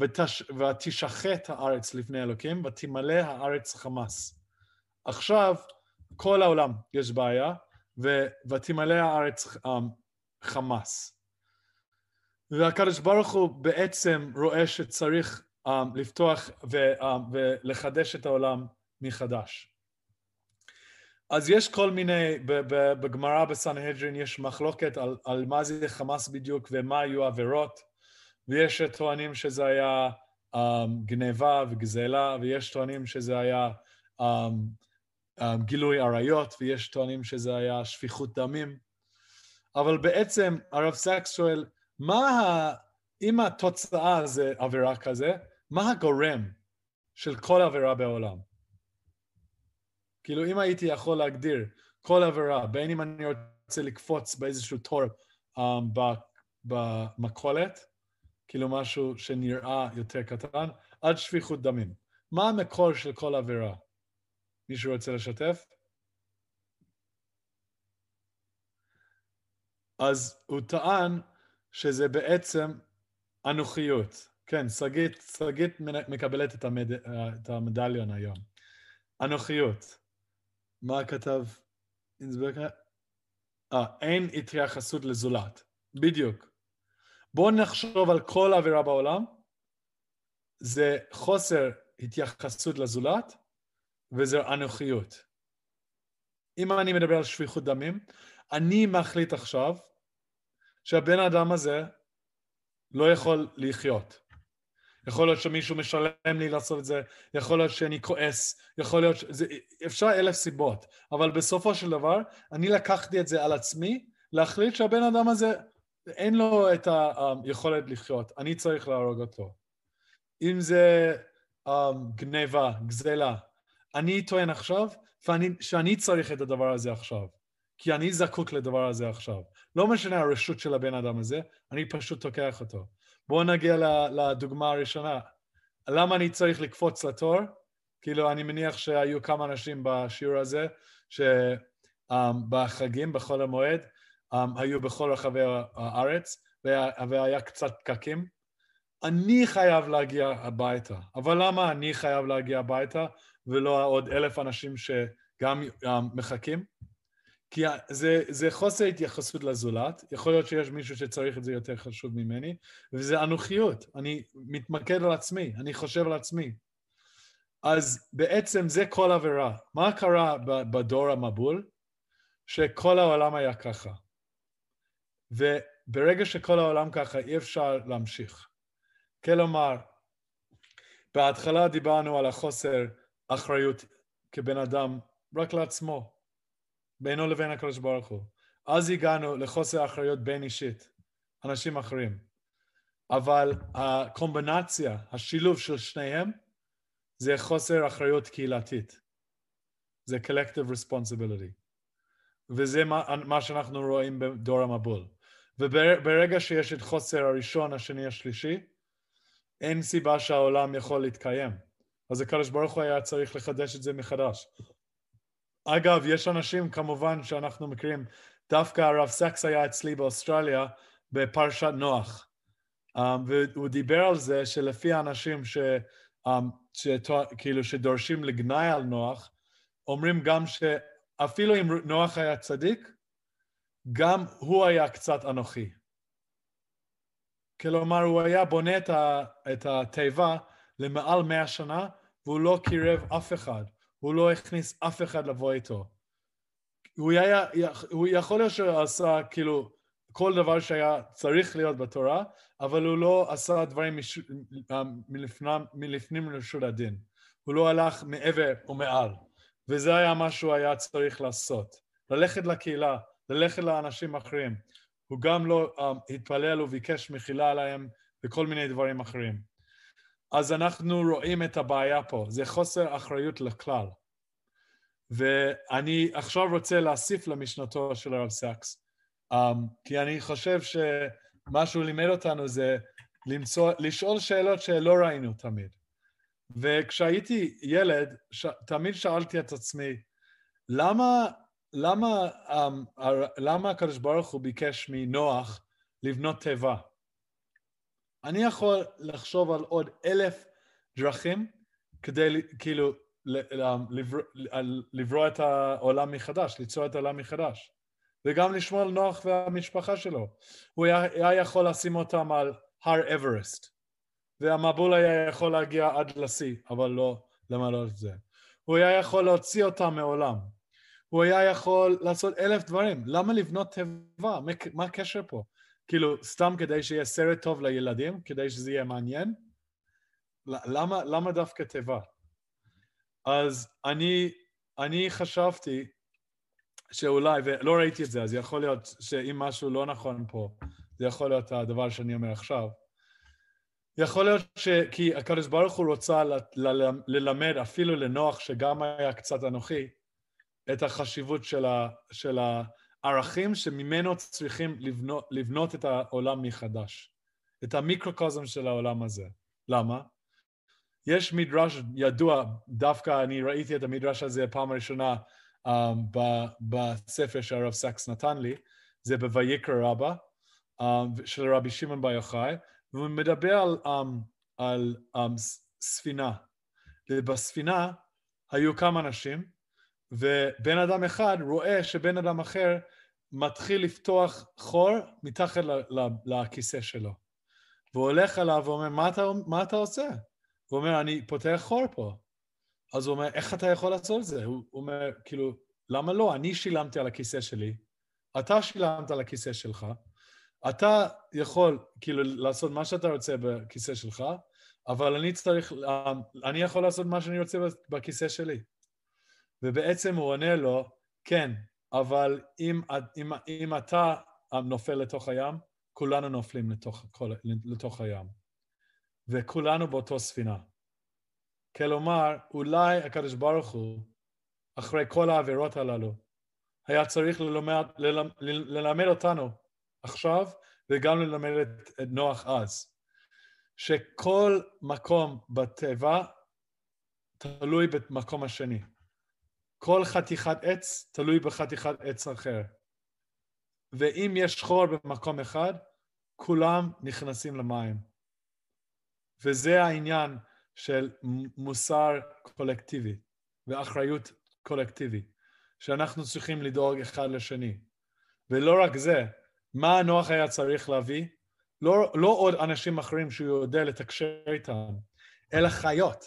ותש... ותשחט הארץ לפני אלוקים, ותמלא הארץ חמס. עכשיו, כל העולם יש בעיה, ו... ותמלא הארץ um, חמס. והקדוש ברוך הוא בעצם רואה שצריך um, לפתוח ו, um, ולחדש את העולם מחדש. אז יש כל מיני, בגמרא בסנהדרין יש מחלוקת על, על מה זה חמאס בדיוק ומה היו עבירות, ויש טוענים שזה היה um, גניבה וגזלה, ויש טוענים שזה היה um, גילוי עריות, ויש טוענים שזה היה שפיכות דמים. אבל בעצם הרב סקס שואל, מה, ה... אם התוצאה זה עבירה כזה, מה הגורם של כל עבירה בעולם? כאילו אם הייתי יכול להגדיר כל עבירה, בין אם אני רוצה לקפוץ באיזשהו תור um, במכולת, כאילו משהו שנראה יותר קטן, עד שפיכות דמים. מה המקור של כל עבירה? מישהו רוצה לשתף? אז הוא טען שזה בעצם אנוכיות. כן, שגית, שגית מקבלת את, המד... את המדליון היום. אנוכיות. מה כתב אינסברג? אה, אין התייחסות לזולת. בדיוק. בואו נחשוב על כל עבירה בעולם. זה חוסר התייחסות לזולת וזה אנוכיות. אם אני מדבר על שפיכות דמים, אני מחליט עכשיו שהבן אדם הזה לא יכול לחיות. יכול להיות שמישהו משלם לי לעשות את זה, יכול להיות שאני כועס, יכול להיות, ש... זה, אפשר אלף סיבות, אבל בסופו של דבר אני לקחתי את זה על עצמי, להחליט שהבן אדם הזה אין לו את היכולת לחיות, אני צריך להרוג אותו. אם זה um, גניבה, גזלה, אני טוען עכשיו ואני, שאני צריך את הדבר הזה עכשיו, כי אני זקוק לדבר הזה עכשיו. לא משנה הרשות של הבן אדם הזה, אני פשוט תוקח אותו. בואו נגיע לדוגמה הראשונה. למה אני צריך לקפוץ לתור? כאילו, אני מניח שהיו כמה אנשים בשיעור הזה, שבחגים, בחול המועד, היו בכל רחבי הארץ, והיה, והיה קצת פקקים. אני חייב להגיע הביתה. אבל למה אני חייב להגיע הביתה, ולא עוד אלף אנשים שגם מחכים? כי זה, זה חוסר התייחסות לזולת, יכול להיות שיש מישהו שצריך את זה יותר חשוב ממני, וזה אנוכיות, אני מתמקד על עצמי, אני חושב על עצמי. אז בעצם זה כל עבירה. מה קרה בדור המבול? שכל העולם היה ככה. וברגע שכל העולם ככה, אי אפשר להמשיך. כלומר, בהתחלה דיברנו על החוסר אחריות כבן אדם רק לעצמו, בינו לבין הקדוש ברוך הוא. אז הגענו לחוסר אחריות בין אישית, אנשים אחרים. אבל הקומבינציה, השילוב של שניהם, זה חוסר אחריות קהילתית. זה collective responsibility. וזה מה, מה שאנחנו רואים בדור המבול. וברגע שיש את חוסר הראשון, השני, השלישי, אין סיבה שהעולם יכול להתקיים. אז הקדוש ברוך הוא היה צריך לחדש את זה מחדש. אגב, יש אנשים כמובן שאנחנו מכירים, דווקא הרב סקס היה אצלי באוסטרליה בפרשת נוח, um, והוא דיבר על זה שלפי האנשים ש, um, שכאילו שדורשים לגנאי על נוח, אומרים גם שאפילו אם נוח היה צדיק, גם הוא היה קצת אנוכי. כלומר, הוא היה בונה את התיבה למעל מאה שנה, והוא לא קירב אף אחד. הוא לא הכניס אף אחד לבוא איתו. הוא, היה, הוא יכול להיות שהוא עשה כאילו כל דבר שהיה צריך להיות בתורה, אבל הוא לא עשה דברים מש... מלפנים, מלפנים לרשות הדין. הוא לא הלך מעבר ומעל, וזה היה מה שהוא היה צריך לעשות. ללכת לקהילה, ללכת לאנשים אחרים. הוא גם לא um, התפלל וביקש מחילה עליהם וכל מיני דברים אחרים. אז אנחנו רואים את הבעיה פה, זה חוסר אחריות לכלל. ואני עכשיו רוצה להוסיף למשנתו של הרב סאקס, אממ, כי אני חושב שמה שהוא לימד אותנו זה למצוא, לשאול שאלות שלא ראינו תמיד. וכשהייתי ילד, ש... תמיד שאלתי את עצמי, למה, למה, אממ, למה הקדוש ברוך הוא ביקש מנוח לבנות תיבה? אני יכול לחשוב על עוד אלף דרכים כדי כאילו לברוא את העולם מחדש, ליצור את העולם מחדש. וגם לשמור על נוח והמשפחה שלו. הוא היה יכול לשים אותם על הר אברסט, והמבול היה יכול להגיע עד לשיא, אבל לא למלא את זה. הוא היה יכול להוציא אותם מעולם. הוא היה יכול לעשות אלף דברים. למה לבנות תיבה? מה הקשר פה? כאילו, סתם כדי שיהיה סרט טוב לילדים, כדי שזה יהיה מעניין? למה, למה דווקא תיבה? אז אני, אני חשבתי שאולי, ולא ראיתי את זה, אז יכול להיות שאם משהו לא נכון פה, זה יכול להיות הדבר שאני אומר עכשיו. יכול להיות ש... כי הקדוש ברוך הוא רוצה ל, ל, ללמד אפילו לנוח, שגם היה קצת אנוכי, את החשיבות של, ה, של הערכים שממנו צריכים לבנות, לבנות את העולם מחדש, את המיקרוקוזם של העולם הזה. למה? יש מדרש ידוע, דווקא אני ראיתי את המדרש הזה פעם ראשונה um, בספר שהרב סקס נתן לי, זה בויקרא רבה, um, של רבי שמעון בר יוחאי, והוא מדבר על, um, על um, ספינה. ובספינה היו כמה אנשים, ובן אדם אחד רואה שבן אדם אחר מתחיל לפתוח חור מתחת לכיסא שלו. והוא הולך אליו ואומר, מה אתה, מה אתה עושה? הוא אומר, אני פותח חור פה. אז הוא אומר, איך אתה יכול לעשות את זה? הוא אומר, כאילו, למה לא? אני שילמתי על הכיסא שלי, אתה שילמת על הכיסא שלך, אתה יכול כאילו לעשות מה שאתה רוצה בכיסא שלך, אבל אני צריך, אני יכול לעשות מה שאני רוצה בכיסא שלי. ובעצם הוא עונה לו, כן, אבל אם, אם, אם אתה נופל לתוך הים, כולנו נופלים לתוך, לתוך הים. וכולנו באותו ספינה. כלומר, אולי הקדוש ברוך הוא, אחרי כל העבירות הללו, היה צריך ללמד, ללמד, ללמד אותנו עכשיו, וגם ללמד את, את נוח אז, שכל מקום בתיבה תלוי במקום השני. כל חתיכת עץ תלוי בחתיכת עץ אחר. ואם יש חור במקום אחד, כולם נכנסים למים. וזה העניין של מוסר קולקטיבי ואחריות קולקטיבית, שאנחנו צריכים לדאוג אחד לשני. ולא רק זה, מה נוח היה צריך להביא? לא, לא עוד אנשים אחרים שהוא יודע לתקשר איתם, אלא חיות.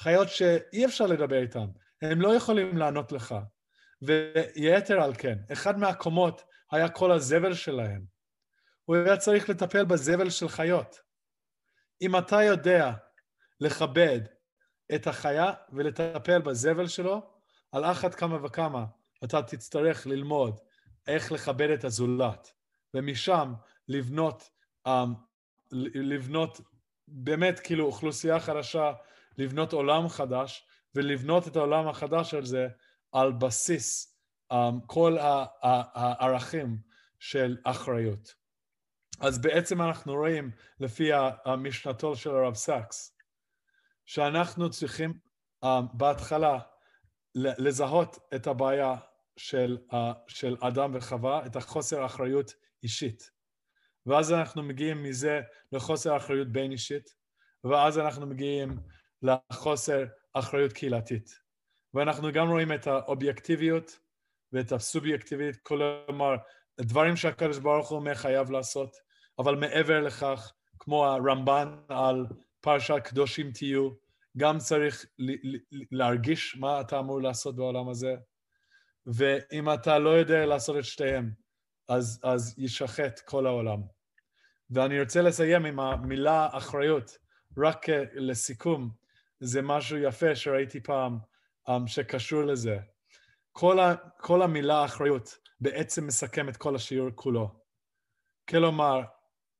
חיות שאי אפשר לדבר איתן, הם לא יכולים לענות לך. ויתר על כן, אחד מהקומות היה כל הזבל שלהם. הוא היה צריך לטפל בזבל של חיות. אם אתה יודע לכבד את החיה ולטפל בזבל שלו, על אחת כמה וכמה אתה תצטרך ללמוד איך לכבד את הזולת, ומשם לבנות, um, לבנות באמת כאילו אוכלוסייה חדשה, לבנות עולם חדש, ולבנות את העולם החדש הזה על בסיס אממ, כל הערכים של אחריות. אז בעצם אנחנו רואים, לפי המשנתו של הרב סאקס, שאנחנו צריכים uh, בהתחלה לזהות את הבעיה של, אה, של אדם וחווה, את החוסר אחריות אישית. ואז אנחנו מגיעים מזה לחוסר אחריות בין אישית, ואז אנחנו מגיעים לחוסר אחריות קהילתית. ואנחנו גם רואים את האובייקטיביות ואת הסובייקטיביות, כלומר, דברים שהקדוש ברוך הוא אומר חייב לעשות, אבל מעבר לכך, כמו הרמב"ן על פרשת קדושים תהיו, גם צריך להרגיש מה אתה אמור לעשות בעולם הזה, ואם אתה לא יודע לעשות את שתיהם, אז, אז יישחט כל העולם. ואני רוצה לסיים עם המילה אחריות, רק לסיכום, זה משהו יפה שראיתי פעם um, שקשור לזה. כל, ה, כל המילה אחריות בעצם מסכם את כל השיעור כולו. כלומר,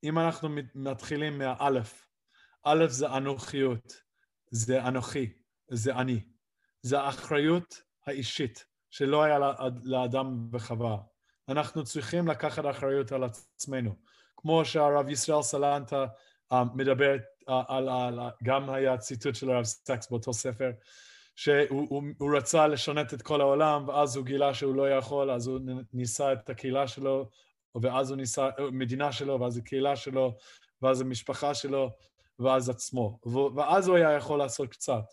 אם אנחנו מתחילים מהאלף, א' זה אנוכיות, זה אנוכי, זה אני. זה האחריות האישית שלא היה לאדם וחווה. אנחנו צריכים לקחת אחריות על עצמנו. כמו שהרב ישראל סלנטה uh, מדבר על, על, גם היה ציטוט של הרב סקס באותו ספר, שהוא הוא, הוא רצה לשנות את כל העולם, ואז הוא גילה שהוא לא יכול, אז הוא ניסה את הקהילה שלו, ואז הוא ניסה, מדינה שלו, ואז הקהילה שלו, ואז המשפחה שלו, ואז עצמו. ואז הוא היה יכול לעשות קצת.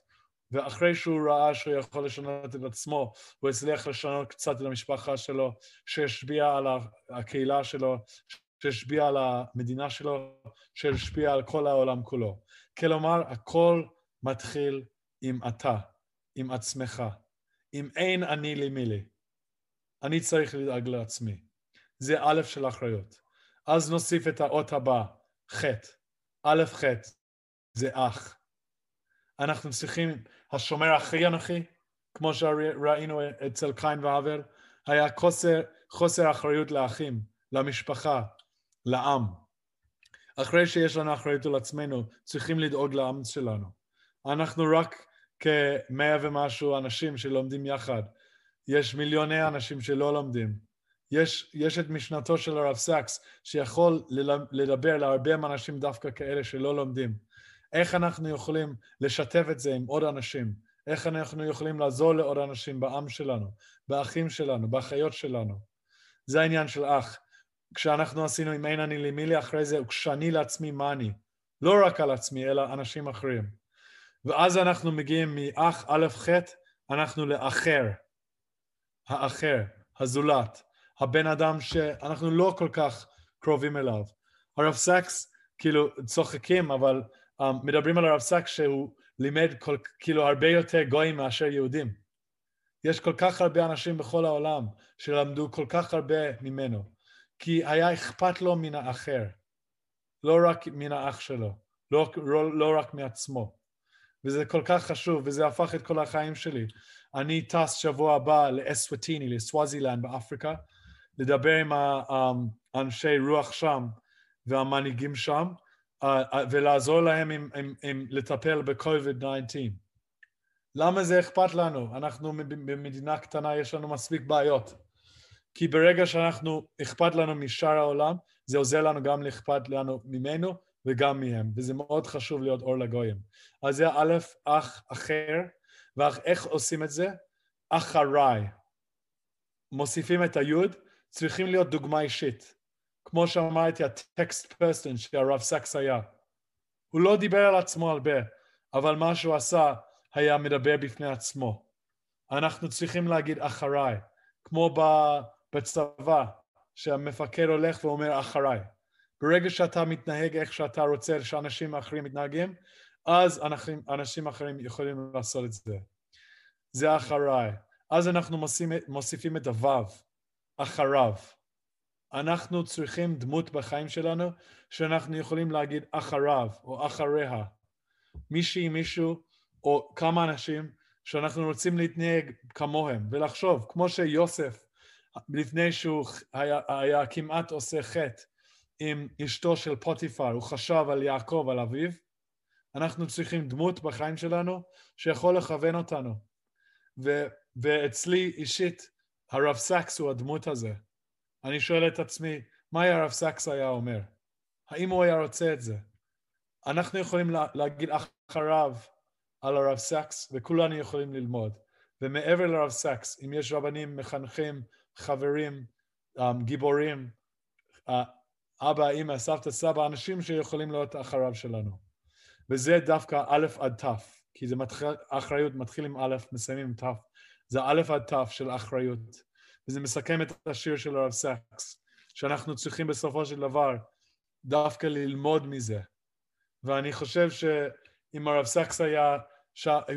ואחרי שהוא ראה שהוא יכול לשנות את עצמו, הוא הצליח לשנות קצת את המשפחה שלו, שהשפיע על הקהילה שלו, שהשפיע על המדינה שלו, שהשפיע על כל העולם כולו. כלומר, הכל מתחיל עם אתה, עם עצמך. אם אין אני לי מי לי. אני צריך לדאוג לעצמי. זה א' של אחריות. אז נוסיף את האות הבא, ח', א' ח', זה אח. אנחנו צריכים, השומר הכי אנכי, כמו שראינו אצל קין והבל, היה חוסר, חוסר אחריות לאחים, למשפחה, לעם. אחרי שיש לנו אחריות על עצמנו, צריכים לדאוג לעם שלנו. אנחנו רק כמאה ומשהו אנשים שלומדים יחד. יש מיליוני אנשים שלא לומדים. יש, יש את משנתו של הרב סאקס, שיכול לדבר להרבה אנשים דווקא כאלה שלא לומדים. איך אנחנו יכולים לשתף את זה עם עוד אנשים? איך אנחנו יכולים לעזור לעוד אנשים בעם שלנו, באחים שלנו, באחיות שלנו? זה העניין של אח. כשאנחנו עשינו עם אין אני לי אחרי זה, וכשאני לעצמי מה אני. לא רק על עצמי, אלא אנשים אחרים. ואז אנחנו מגיעים מאח א' ח', אנחנו לאחר. האחר, הזולת, הבן אדם שאנחנו לא כל כך קרובים אליו. הרב סקס, כאילו, צוחקים, אבל um, מדברים על הרב סקס שהוא לימד כל, כאילו הרבה יותר גויים מאשר יהודים. יש כל כך הרבה אנשים בכל העולם שלמדו כל כך הרבה ממנו, כי היה אכפת לו מן האחר, לא רק מן האח שלו, לא, לא, לא רק מעצמו. וזה כל כך חשוב, וזה הפך את כל החיים שלי. אני טס שבוע הבא לאסווטיני, לסווזילנד באפריקה, לדבר עם האנשי רוח שם והמנהיגים שם, ולעזור להם עם, עם, עם לטפל ב-COVID-19. למה זה אכפת לנו? אנחנו במדינה קטנה, יש לנו מספיק בעיות. כי ברגע שאנחנו, אכפת לנו משאר העולם, זה עוזר לנו גם לאכפת לנו ממנו וגם מהם, וזה מאוד חשוב להיות אור לגויים. אז זה א', אח אחר, ואיך עושים את זה? אחריי. מוסיפים את היוד, צריכים להיות דוגמה אישית. כמו שאמרתי, הטקסט פרסטן שהרב סקס היה. הוא לא דיבר על עצמו הרבה, אבל מה שהוא עשה היה מדבר בפני עצמו. אנחנו צריכים להגיד אחריי, כמו בצבא, שהמפקד הולך ואומר אחריי. ברגע שאתה מתנהג איך שאתה רוצה שאנשים אחרים מתנהגים, אז אנשים, אנשים אחרים יכולים לעשות את זה. זה אחריי. אז אנחנו מוסיפים, מוסיפים את הוו, אחריו. אנחנו צריכים דמות בחיים שלנו שאנחנו יכולים להגיד אחריו או אחריה. מישהי, מישהו או כמה אנשים שאנחנו רוצים להתנהג כמוהם ולחשוב, כמו שיוסף לפני שהוא היה, היה כמעט עושה חטא עם אשתו של פוטיפר, הוא חשב על יעקב, על אביו, אנחנו צריכים דמות בחיים שלנו שיכול לכוון אותנו. ו, ואצלי אישית, הרב סקס הוא הדמות הזה. אני שואל את עצמי, מה הרב סקס היה אומר? האם הוא היה רוצה את זה? אנחנו יכולים לה, להגיד אחריו על הרב סקס, וכולנו יכולים ללמוד. ומעבר לרב סקס, אם יש רבנים, מחנכים, חברים, um, גיבורים, uh, אבא, אמא, סבתא, סבא, אנשים שיכולים להיות אחריו שלנו. וזה דווקא א' עד ת', כי זה מתחיל, אחריות מתחיל עם א', מסיימים עם ת', זה א' עד ת' של אחריות. וזה מסכם את השיר של הרב סקס, שאנחנו צריכים בסופו של דבר דווקא ללמוד מזה. ואני חושב שאם הרב סקס היה,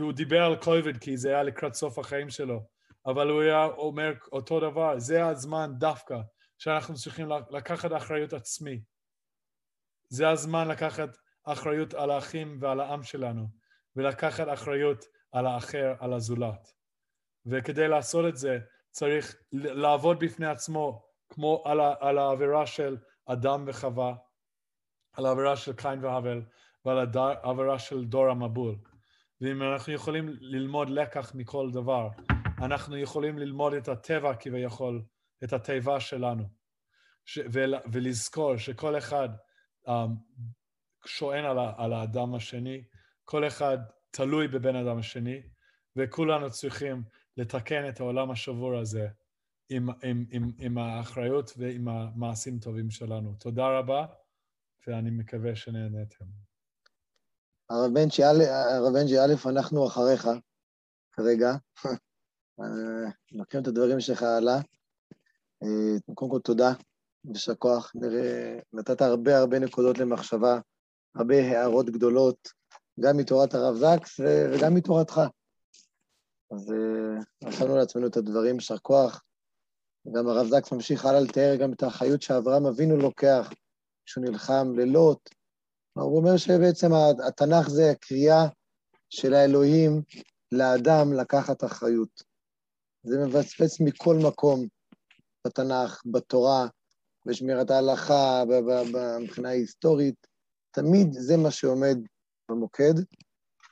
הוא דיבר על קוביד כי זה היה לקראת סוף החיים שלו, אבל הוא היה אומר אותו דבר, זה הזמן דווקא שאנחנו צריכים לקחת אחריות עצמי. זה הזמן לקחת אחריות על האחים ועל העם שלנו, ולקחת אחריות על האחר, על הזולת. וכדי לעשות את זה צריך לעבוד בפני עצמו כמו על, על העבירה של אדם וחווה, על העבירה של קין והבל ועל העבירה של דור המבול. ואם אנחנו יכולים ללמוד לקח מכל דבר, אנחנו יכולים ללמוד את הטבע כביכול, את התיבה שלנו, ש, ול, ולזכור שכל אחד um, שוען על, על האדם השני, כל אחד תלוי בבן אדם השני, וכולנו צריכים לתקן את העולם השבור הזה עם, עם, עם, עם האחריות ועם המעשים טובים שלנו. תודה רבה, ואני מקווה שנהנתם. הרב בנצ'י, א', אנחנו אחריך כרגע. מכירים את הדברים שלך הלאה. אה, קודם כל, תודה, יישר כוח. נתת הרבה הרבה נקודות למחשבה, הרבה הערות גדולות, גם מתורת הרב זקס וגם מתורתך. אז רשמנו אה, לעצמנו את הדברים, יישר כוח. גם הרב זקס ממשיך הלאה לתאר גם את האחריות שאברהם אבינו לוקח כשהוא נלחם לילות. הוא אומר שבעצם התנ"ך זה הקריאה של האלוהים לאדם לקחת אחריות. זה מבצבץ מכל מקום בתנ"ך, בתורה, בשמירת ההלכה, מבחינה היסטורית. תמיד זה מה שעומד במוקד,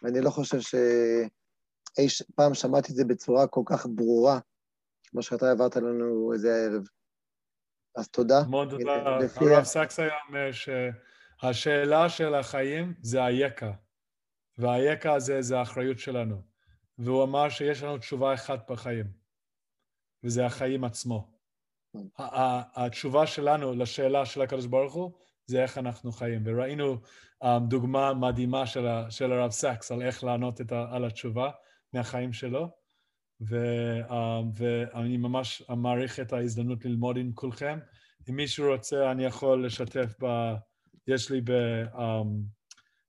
ואני לא חושב שאי פעם שמעתי את זה בצורה כל כך ברורה, כמו שאתה העברת לנו איזה הערב. אז תודה. מאוד תודה. הרב סקס היה אומר שהשאלה של החיים זה היקע, והיקע הזה זה האחריות שלנו. והוא אמר שיש לנו תשובה אחת בחיים, וזה החיים עצמו. התשובה שלנו לשאלה של הקדוש ברוך הוא זה איך אנחנו חיים. וראינו um, דוגמה מדהימה של, של הרב סקס על איך לענות ה, על התשובה מהחיים שלו. ו, um, ואני ממש מעריך את ההזדמנות ללמוד עם כולכם. אם מישהו רוצה, אני יכול לשתף ב... יש לי ב... Um,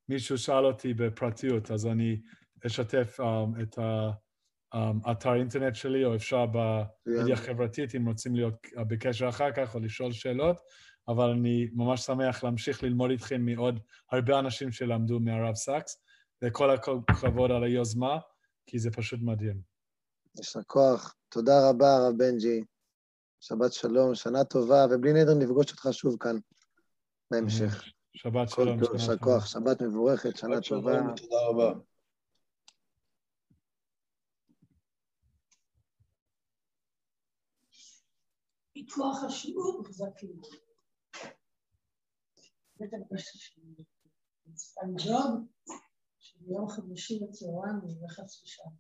מישהו שאל אותי בפרטיות, אז אני אשתף um, את האתר אינטרנט שלי, או אפשר במדיה חברתית, אם רוצים להיות בקשר אחר כך, או לשאול שאלות. אבל אני ממש שמח להמשיך ללמוד איתכם מעוד הרבה אנשים שלמדו מהרב סאקס, וכל הכבוד על היוזמה, כי זה פשוט מדהים. יישר כוח. תודה רבה, הרב בנג'י. שבת שלום, שנה טובה, ובלי נדר נפגוש אותך שוב כאן בהמשך. שבת שלום. יישר כוח, שבת מבורכת, שנה טובה. תודה רבה. פיתוח השיעור חזקים. בית הלבשה של פנג'וב, שביום חמישי בצהריים אני הולכת לשעה.